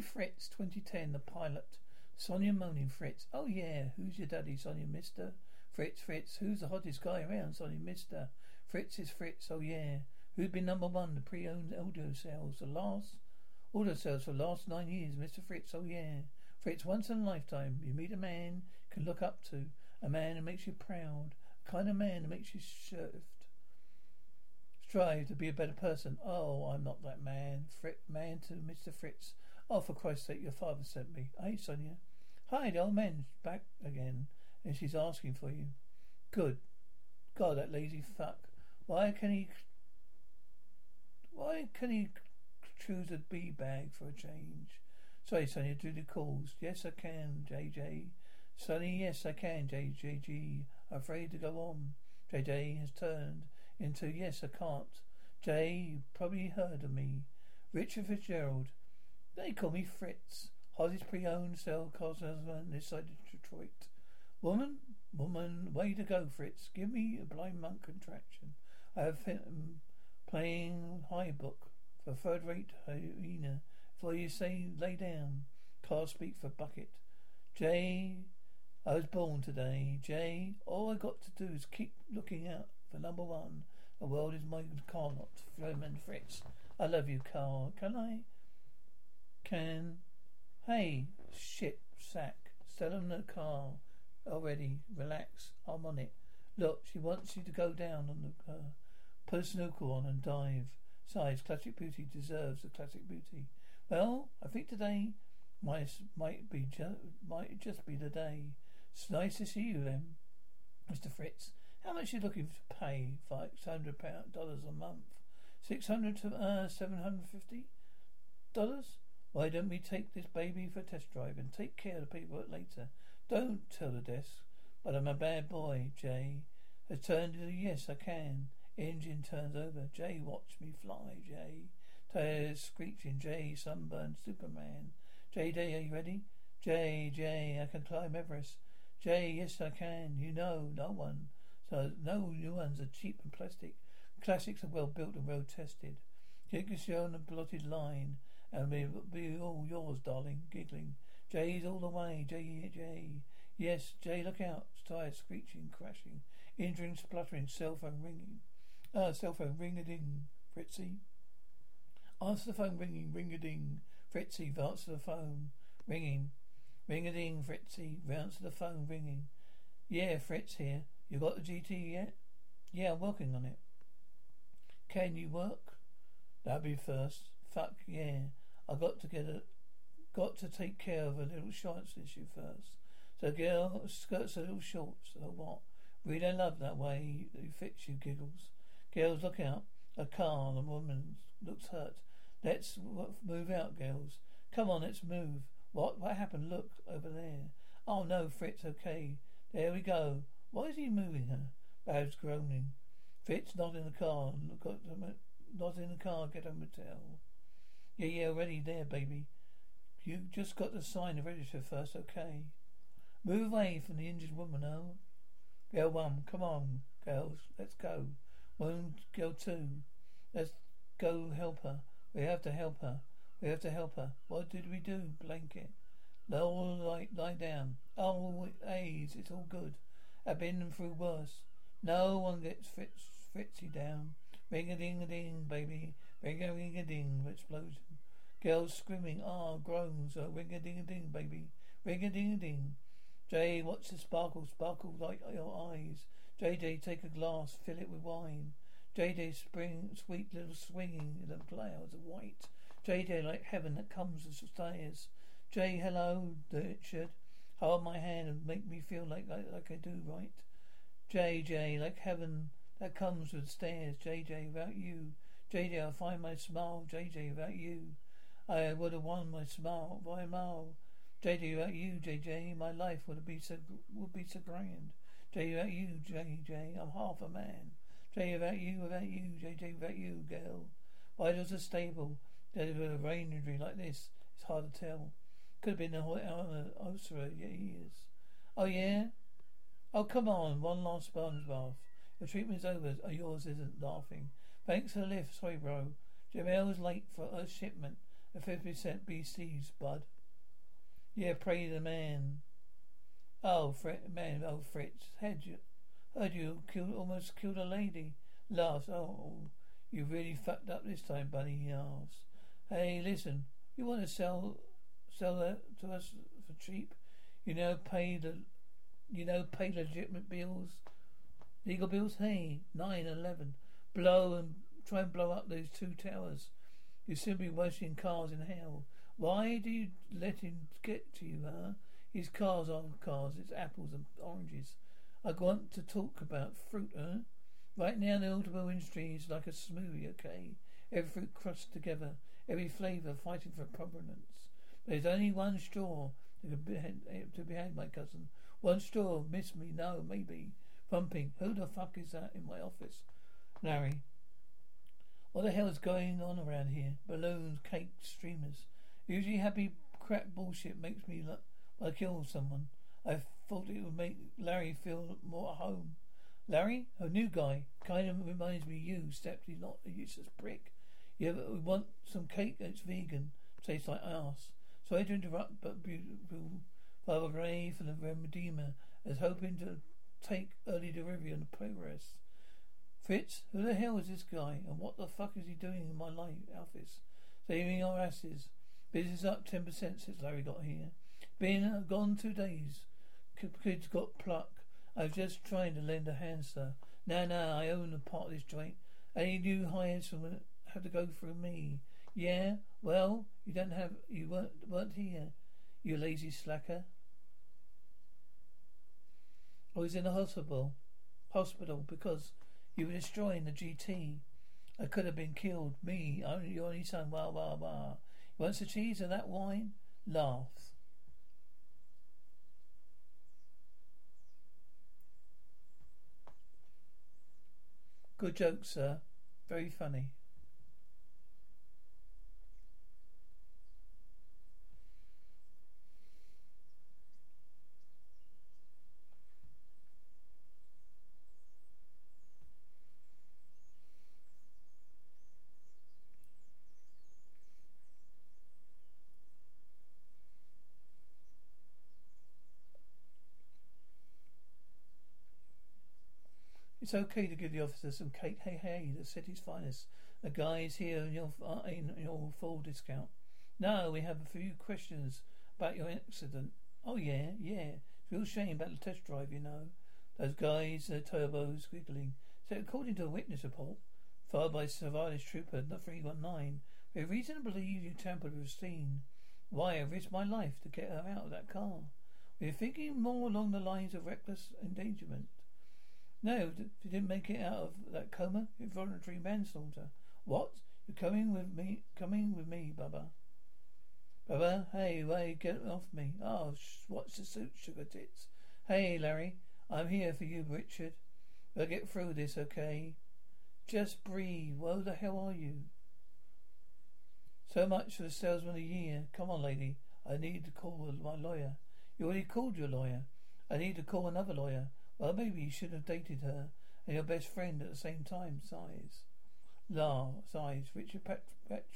Fitz, 2010, the pilot. Sonia moaning, Fitz. Oh yeah, who's your daddy, Sonia, mister? Fitz, Fitz, who's the hottest guy around, Sonia, mister? Fitz is Fitz, oh yeah. Who's been number one, the pre-owned auto sales, the last? Auto sales for the last nine years, Mr. Fitz, oh yeah. Fitz, once in a lifetime, you meet a man you can look up to, a man who makes you proud, a kind of man who makes you shift. Strive to be a better person. Oh, I'm not that man. Frit, man to Mr. Fitz. Oh, for Christ's sake, your father sent me. Hey, Sonia. Hi, the old man's back again, and she's asking for you. Good. God, that lazy fuck. Why can he? Why can he choose a bee bag for a change? Sorry, Sonia, do the calls. Yes, I can, JJ. Sonny, yes, I can, JJG. Afraid to go on. JJ has turned into yes, I can't. Jay, you probably heard of me. Richard Fitzgerald. They call me Fitz. Hottest pre-owned cell husband inside Detroit. Woman, woman, way to go, Fitz. Give me a blind monk contraction. I have been playing high book for third rate hyena. For you say lay down. Car speak for bucket. Jay, I was born today. Jay, all I got to do is keep looking out for number one. The world is my car lot. Froman Fitz. I love you, Carl. Can I? Can. Hey, shit, sack. Sell him the car already. Relax. I'm on it. Look, she wants you to go down on the uh, put snooker on and dive. Besides, classic beauty deserves a classic beauty. Well, I think today might might be ju- might just be the day. It's nice to see you, then, Mister Fitz. How much are you looking to pay? Five hundred dollars a month. Six hundred to uh seven hundred fifty dollars. Why don't we take this baby for a test drive and take care of the paperwork later? Don't tell the desk, but I'm a bad boy. Jay has turned into yes, I can. Engine turns over. Jay, watch me fly. Jay, tires screeching. Jay, sunburned Superman. Jay, Day, are you ready? Jay, Jay, I can climb Everest. Jay, yes, I can. You know, no one. So no new ones are cheap and plastic. Classics are well built and well tested. Kick us on the blotted line and be be all yours, darling. Giggling. Jay's all the way. Jay, Jay. Yes, Jay, look out. Tires screeching, crashing, injuring, spluttering, cell phone ringing. Ah, cell phone ring a ding, Fitzy. Answer the phone ringing, ring a ding. Fitzy, answer the phone. Ringing. Ring a ding, Fitzy. Answer the phone ringing. Yeah, Fitz here. You got the GT yet? Yeah, I'm working on it. Can you work? That'll be first. Fuck yeah. I got to get a got to take care of a little shorts issue first. So girl skirts a little short, so what? Really love that way it fits you giggles. Girls look out. A car, the woman looks hurt. Let's move out, girls. Come on, let's move. What? What happened? Look over there. Oh no, Fitz. Okay, there we go. Why is he moving her? Babs groaning. Fitz, not in the car. Got not in the car. Get a motel. Yeah, yeah, already there, baby. You just got to sign the register first, okay? Move away from the injured woman, oh. Girl one, come on, girls, let's go. Woman, girl two, let's go help her. We have to help her. We have to help her. What did we do? Blanket. All lie, lie down. Oh, AIDS, it's all good. I've been through worse. No one gets Fitz, Fitzy down. Ring a ding a ding, baby. Ring a ring a ding, explosion. Girls screaming, ah, groans. Oh, ring a ding a ding, baby. Ring a ding a ding. Jay, watch the sparkle, sparkle like your eyes. JJ, take a glass, fill it with wine. JJ, spring, sweet little swinging in the clouds of white. JJ, like heaven that comes and stairs. Jay, hello, Richard. Hold my hand and make me feel like, like, like I do, right? JJ, like heaven that comes with stairs. JJ, without you. JJ, I'll find my smile, JJ, without you. I would have won my smile by a. JJ, without you, JJ, my life would be so would be so grand. JJ, without you, JJ, I'm half a man. JJ, without you, without you, JJ, without you, girl. Why does a stable that with a rain injury like this? It's hard to tell. Could have been a ulcer years. Oh yeah? Oh come on, one last sponge bath. Your treatment's over. Oh, yours isn't laughing. Thanks for the lift. Sorry, bro. Jamel's late for a shipment of 50% BCs, bud. Yeah, pray the man. Oh, Fitz, man, oh, Fitz. Heard you, heard you killed, almost killed a lady. Laughs. Oh, you really fucked up this time, buddy, he asks. Hey, listen, you want to sell, sell that to us for cheap? You know, pay the, you know, pay legitimate bills, legal bills. Hey, nine, eleven blow and try and blow up those two towers. You're simply washing cars in hell. Why do you let him get to you, huh? His cars aren't cars, it's apples and oranges. I want to talk about fruit, huh? Right now the automobile industry is like a smoothie, okay? Every fruit crushed together, every flavour fighting for prominence. There's only one straw to be, had, to be had, my cousin. One straw, miss me, no, maybe. Pumping. Who the fuck is that in my office? Larry. What the hell is going on around here? Balloons, cake, streamers. Usually happy crap bullshit makes me look like I killed someone. I thought it would make Larry feel more at home. Larry? A new guy. Kind of reminds me of you, except he's not a useless prick. Yeah, but we want some cake that's vegan. Tastes like ass. Sorry to interrupt, but beautiful Father Ray from the Redeemer is hoping to take early delivery on the progress. Fitz, who the hell is this guy? And what the fuck is he doing in my life office? Saving our asses. Business up 10% since Larry got here. Been uh, gone two days. Kid's got pluck. I was just trying to lend a hand, sir. Now, now, I own a part of this joint. Any new hires from have to go through me. Yeah? Well, you don't have, you weren't, weren't here. You lazy slacker. I was in the hospital. Hospital because you were destroying the GT. I could have been killed. Me, only your only son. Wah wah wah. You want some cheese and that wine? Laugh. Good joke, sir. Very funny. It's okay to give the officer some cake. Hey, hey, the city's finest. The guy's here in your, uh, in your full discount. No, we have a few questions about your accident. Oh, yeah, yeah. Real shame about the test drive, you know. Those guys, the turbos, giggling. So, according to a witness report, filed by Surveillance Trooper 319, we have reason to believe you tampered with Steen. Why, I risked my life to get her out of that car. We are thinking more along the lines of reckless endangerment. No, you didn't make it out of that coma. Involuntary manslaughter. What? You're coming with me? Coming with me, Bubba? Bubba, hey, wait, get off me. Oh, sh- what's the suit, sugar tits? Hey, Larry, I'm here for you, Richard. We'll get through this, okay? Just breathe. Where the hell are you? So much for the salesman of the year. Come on, lady. I need to call my lawyer. You already called your lawyer. I need to call another lawyer. Well, maybe you should have dated her and your best friend at the same time. Sighs. La, sighs. Richard Pat- Pat-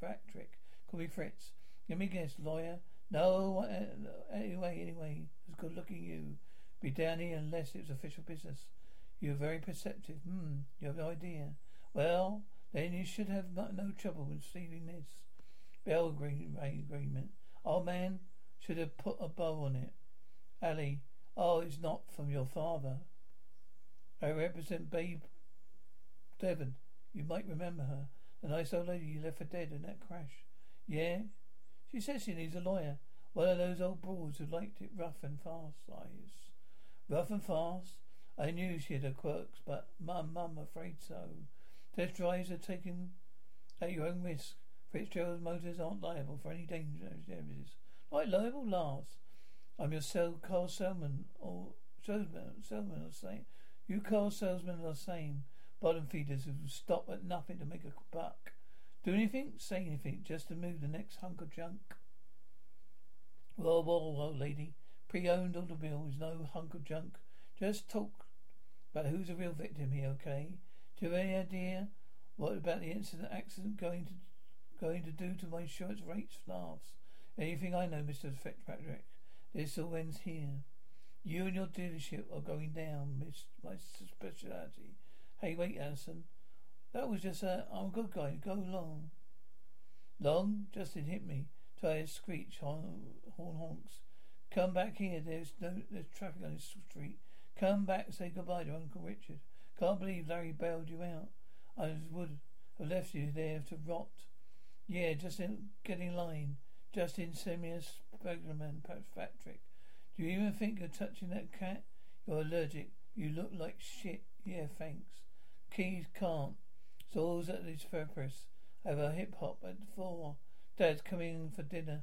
Patrick. Call me Fitz. Let me guess, lawyer? No, uh, anyway, anyway, as good looking you. Be down here unless it's official business. You're very perceptive. Hmm, you have no idea. Well, then you should have no, no trouble with receiving this. Bell agreement. Old man should have put a bow on it. Ali, Oh, it's not from your father. I represent Babs Devon. You might remember her. The nice old lady you left for dead in that crash. Yeah? She says she needs a lawyer. One of those old broads who liked it rough and fast, sighs. Rough and fast? I knew she had her quirks, but mum, mum, afraid so. Test drives are taken At your own risk. Fitzgerald Motors aren't liable for any damages. Not liable, last. I'm your car salesman or salesman, salesman or same. You car salesmen are the same. Bottom feeders who stop at nothing to make a buck. Do anything, say anything, just to move the next hunk of junk. Well, well, well, lady. Pre-owned automobile is no hunk of junk. Just talk about who's the real victim here, okay? Do you have any idea what about the incident accident going to going to do to my insurance rates, laughs? Anything I know, Mr. Fitzpatrick. This all ends here. You and your dealership are going down, miss my speciality. Hey, wait, Anderson. That was just a, I'm a good guy. Go long. Long? Justin hit me. Tires screech, horn, honks. Come back here. There's no, there's traffic on this street. Come back say goodbye to Uncle Richard. Can't believe Larry bailed you out. I would have left you there to rot. Yeah, just in, get in line. Justin Semius Speglerman Patrick. Do you even think you're touching that cat? You're allergic. You look like shit. Yeah, thanks. Keys can't. So all's at his purpose. I have a hip hop at four. Dad's coming for dinner.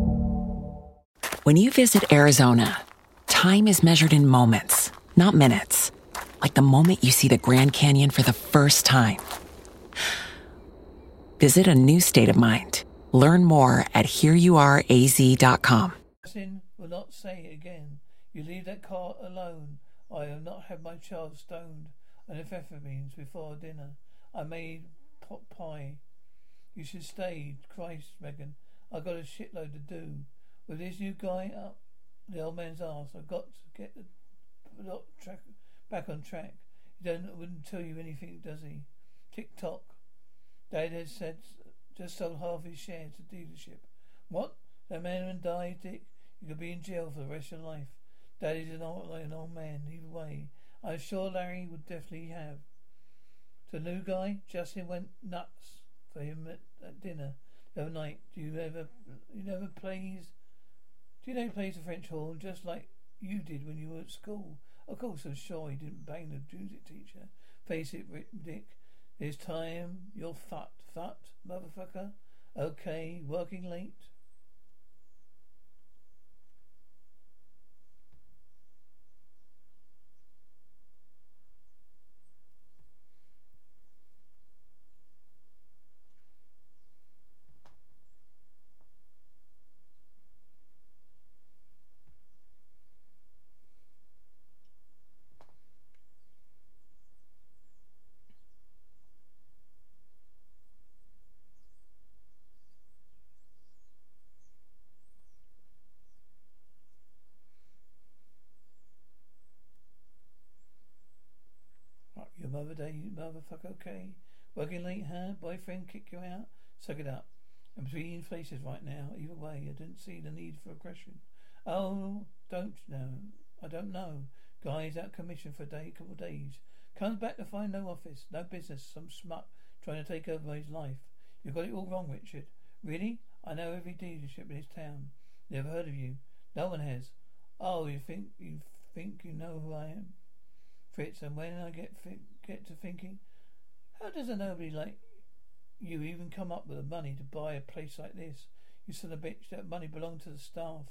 When you visit Arizona, time is measured in moments, not minutes. Like the moment you see the Grand Canyon for the first time. Visit a new state of mind. Learn more at hereyouareaz.com. will not say it again. You leave that car alone. I have not had my child stoned on amphetamines before dinner. I made pot pie. You should stay. Christ, Megan. I got a shitload to do. With this new guy up the old man's arse, I've got to get the lot track back on track. He don't wouldn't tell you anything, does he? Tick tock. Dad has said just sold half his share to dealership. What? That man and died, Dick? You could be in jail for the rest of your life. Daddy's an old, like an old man, either way. I'm sure Larry would definitely have. The new guy, Justin went nuts for him at, at dinner the other night. Do you ever, you never do you know he plays the French horn just like you did when you were at school? Of course, I'm sure he didn't bang the music teacher. Face it, Dick. It's time. You're fat, fat, motherfucker. Okay, working late. Mother day, motherfucker, okay? Working late, huh? Boyfriend kick you out? Suck it up. I'm between places right now. Either way, I didn't see the need for aggression. Oh, don't know. I don't know. Guy's out commission for a day, couple of days. Comes back to find no office, no business, some smut trying to take over his life. You've got it all wrong, Richard. Really? I know every dealership in this town. Never heard of you. No one has. Oh, you think you think you know who I am? Fitz, and when I get get to thinking, how does a nobody like you even come up with the money to buy a place like this? You son of a bitch, that money belonged to the staff.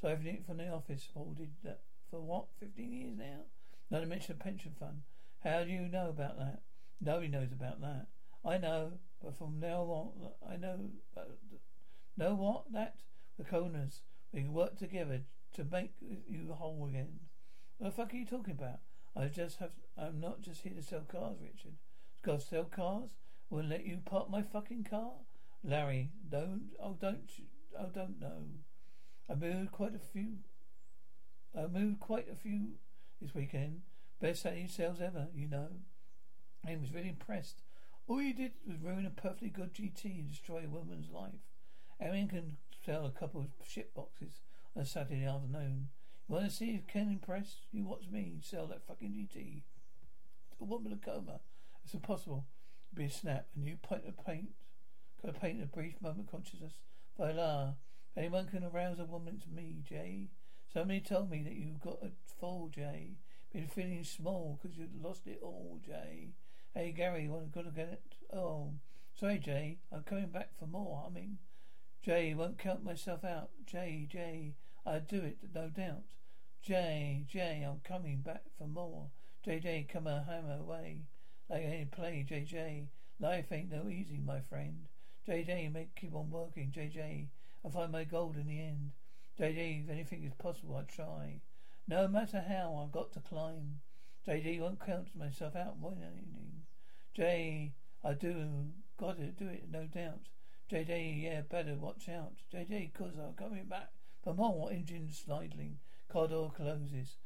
So everything from the office holded that for what, fifteen years now? Not to mention a pension fund. How do you know about that? Nobody knows about that. I know, but from now on, I know. Uh, know what? That the Coners. We can work together to make you whole again. What the fuck are you talking about? I just have. I'm not just here to sell cars, Richard. Got to sell cars? Will let you park my fucking car, Larry? Don't. Oh, don't. Oh, don't know. I moved quite a few. I moved quite a few this weekend. Best Saturday sales ever, you know. I was really impressed. All you did was ruin a perfectly good GT and destroy a woman's life. Erin can sell a couple of ship boxes on a Saturday afternoon. You to see if Ken impress? You watch me sell that fucking GT. A woman in a coma. It's impossible. It'd be a snap. A new pint of paint. Could paint a brief moment of consciousness. Voila. Anyone can arouse a woman to me, Jay. Somebody told me that you got a fall, Jay. Been feeling small because you've lost it all, Jay. Hey, Gary, want to go to get it? Oh, sorry, Jay. I'm coming back for more. I mean, Jay, won't count myself out. Jay, Jay, I'd do it, no doubt. Jay, Jay, I'm coming back for more. JJ, come a hammer away. Like I play, JJ. Life ain't no easy, my friend. JJ, make keep on working, JJ. I'll find my gold in the end. JJ, if anything is possible, I'll try. No matter how, I've got to climb. JJ won't count myself out whining. Jay, I do, gotta do it, no doubt. JJ, yeah, better watch out. JJ, cause I'm coming back for more. Engine sliding. car door closes.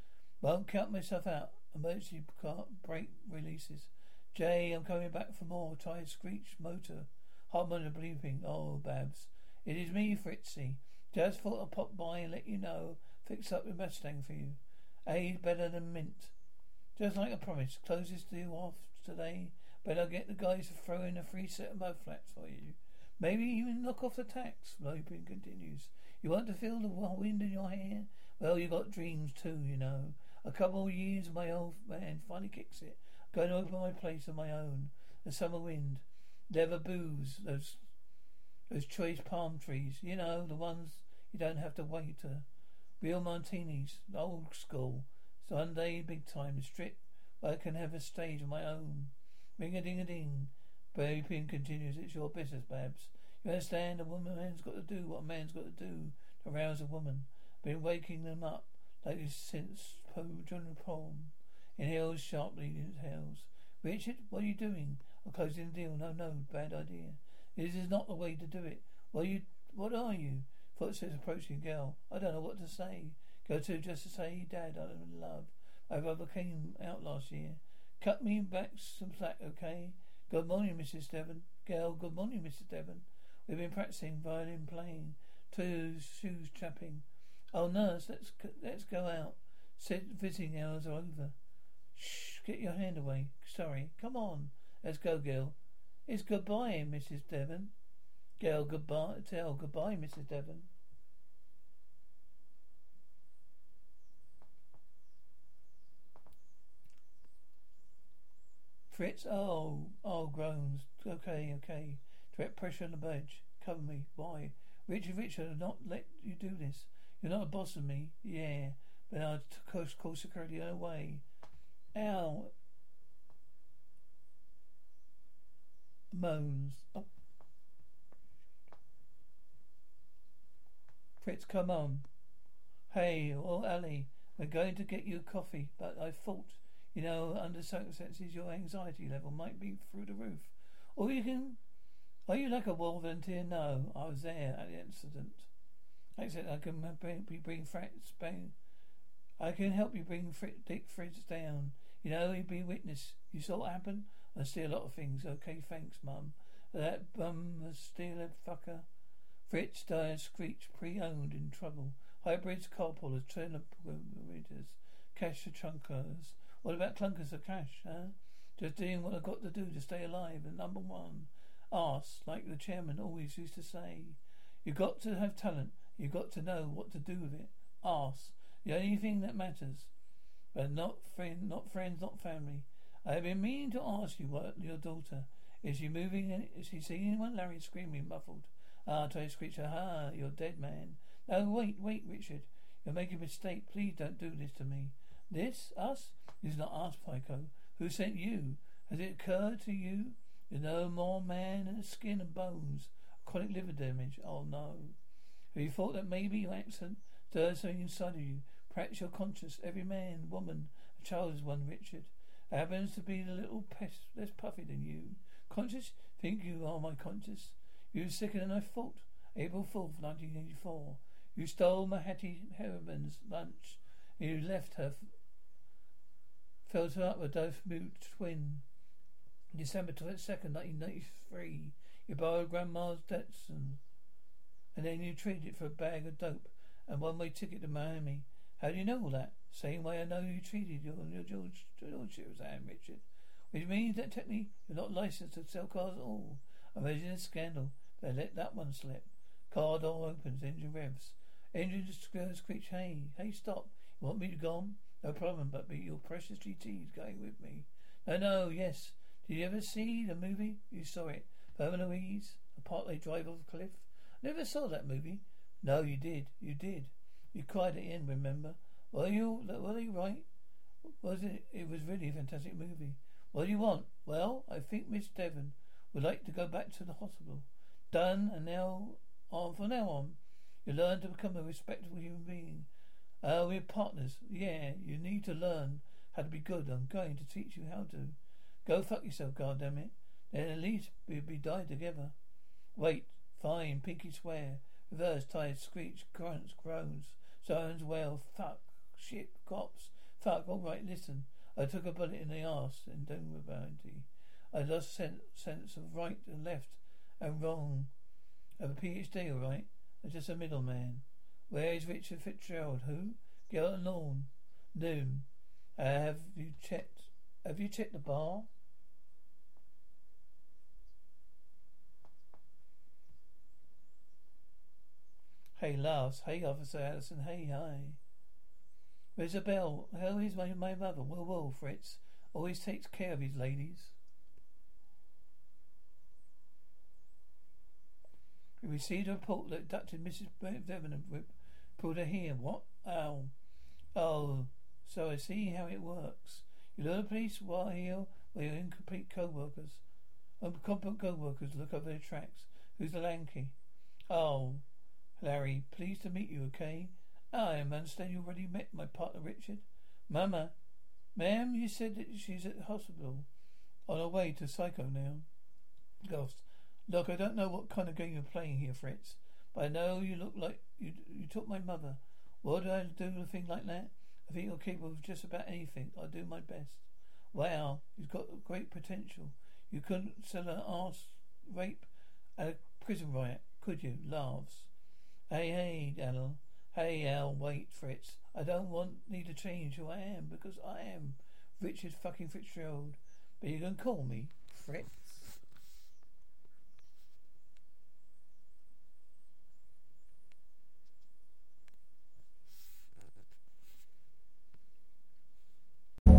Won't count myself out. Emergency car brake releases. Jay, I'm coming back for more. Tire screech motor. Hot motor bleeping. Oh, Babs. It is me, Fitzy. Just thought I'd pop by and let you know. Fix up your Mustang for you. Aid better than mint. Just like I promised. Closes deal off today. But I'll get the guys to throw in a free set of mud flats for you. Maybe even knock off the tax. Lopin continues. You want to feel the wind in your hair? Well, you got dreams too, you know. A couple of years, my old man finally kicks it. Going to open my place of my own. The summer wind. Never booze. Those, those choice palm trees. You know, the ones you don't have to wait to. Real martinis. Old school. Sunday, big time. Strip. But I can have a stage of my own. Ring a ding a ding. Baby Pin continues. It's your business, Babs. You understand? A woman, man's got to do what a man's got to do to rouse a woman. Been waking them up like this since John Palm. Inhales sharply, inhales. Richard, what are you doing? I'm closing the deal. No, no, bad idea. This is not the way to do it. What are you? What are you? Footsteps approaching. Girl, I don't know what to say. Go to just to say, Dad, I'm in love. My brother came out last year. Cut me back some slack, okay? Good morning, Mrs. Devon. Girl, good morning, Mrs. Devon. We've been practicing violin playing, two shoes chapping. Oh, nurse, let's let's go out. Said visiting hours are over. Shh, get your hand away. Sorry. Come on. Let's go, girl. It's goodbye, Mrs. Devon. Girl, goodbye. Tell goodbye, Mrs. Devon. Fitz, oh, oh, groans. Okay, okay. Pressure on the badge. Cover me. Why? Richard, Richard, I'll not let you do this. You're not a boss of me. Yeah. But I'll call security away. Ow. Moans. Oh. Fitz, come on. Hey, oh, Ali, we're going to get you coffee, but I thought you know, under circumstances, your anxiety level might be through the roof. Or you can. Are you like a volunteer? No, I was there at the incident. Accident. I can bring, bring Fitz bang. I can help you bring Fitz, Dick Fitz down. You know, you be witness. You saw what happened? I see a lot of things. Okay, thanks, Mum. That bum stealer fucker. Fitz Dyer screech pre-owned in trouble. Hybrids, carpoolers, trailer readers, cash trunkers, what about clunkers of cash, huh? Just doing what I've got to do to stay alive. And number one, ask, like the chairman always used to say. You've got to have talent. You've got to know what to do with it. Ask. The only thing that matters. But not friend, not friends, not family. I have been meaning to ask you what your daughter. Is she moving? Is she seeing anyone? Larry screaming, muffled. Ah, Tony screeched. Ah, you're dead, man. No, wait, wait, Richard. You're making a mistake. Please don't do this to me. This? Us? Is not us, Pico. Who sent you? Has it occurred to you? You're no more man than skin and bones. Chronic liver damage. Oh no. Have you thought that maybe your accent stirs something inside of you? Perhaps you're conscious. Every man, woman, a child is one, Richard. It happens to be a little pest, less puffy than you. Conscious? Think you are my conscious? You were sicker than I thought. April 4th, 1984. You stole my Hattie Harriman's lunch. You left her filled her up with both mute twin. December 22nd, 1993, you borrowed Grandma's Datsun, and then you traded it for a bag of dope and one-way ticket to Miami. How do you know all that? Same way I know you treated your, your George George Sam Richard. Which means that technically you're not licensed to sell cars at all. Imagine a scandal. They let that one slip. Car door opens, engine revs. Engine goes screech, hey, hey, stop. You want me to go on? No problem, but be your precious GT's going with me. No, no, yes. Did you ever see the movie? You saw it. Thelma Louise, a part they drive off a cliff. Never saw that movie. No, you did. You did. You cried at the end, remember? Were you, were you right? Was it? It was really a fantastic movie. What do you want? Well, I think Miss Devon would like to go back to the hospital. Done, and now on from now on, you learn to become a respectable human being. Uh, we're partners. Yeah, you need to learn how to be good. I'm going to teach you how to. Go fuck yourself, goddammit. Then at least we'll be die together. Wait, fine, pinky swear. Reverse, tired, screech, grunts, groans, sirens wail, fuck, shit, cops, fuck, alright, listen. I took a bullet in the arse in Denver Bounty. I lost sense, of right and left and wrong. I have a PhD, all right. I'm just a middleman. Where is Richard Fitzgerald? Who? Gellert Lawn. Noon. Uh, have you checked? Have you checked the bar? Hey, laughs. Hey, Officer Allison. Hey, hi. Where's the bell? How is my, my mother? Well, well, Fitz. Always takes care of his ladies. We received a report that Dr. Mrs. Devon pulled her here. What? Oh. Oh. So I see how it works. You learn the police while here where your incomplete co-workers. Um, Incompetent co-workers look over their tracks. Who's the lanky? Oh. Larry, pleased to meet you, okay? I understand you already met my partner Richard. Mama. Ma'am, you said that she's at the hospital. On her way to Psycho now. Ghost. Look, I don't know what kind of game you're playing here, Fitz, but I know you look like you you took my mother. What do I do a thing like that? I think you're capable of just about anything. I'll do my best. Wow, you've got great potential. You couldn't sell an arse rape at a prison riot, could you? Laughs. Hey, hey, Al. Hey, Al, wait, Fitz. I don't want need to change who I am because I am Richard fucking Fitzgerald. But you can call me Fitz.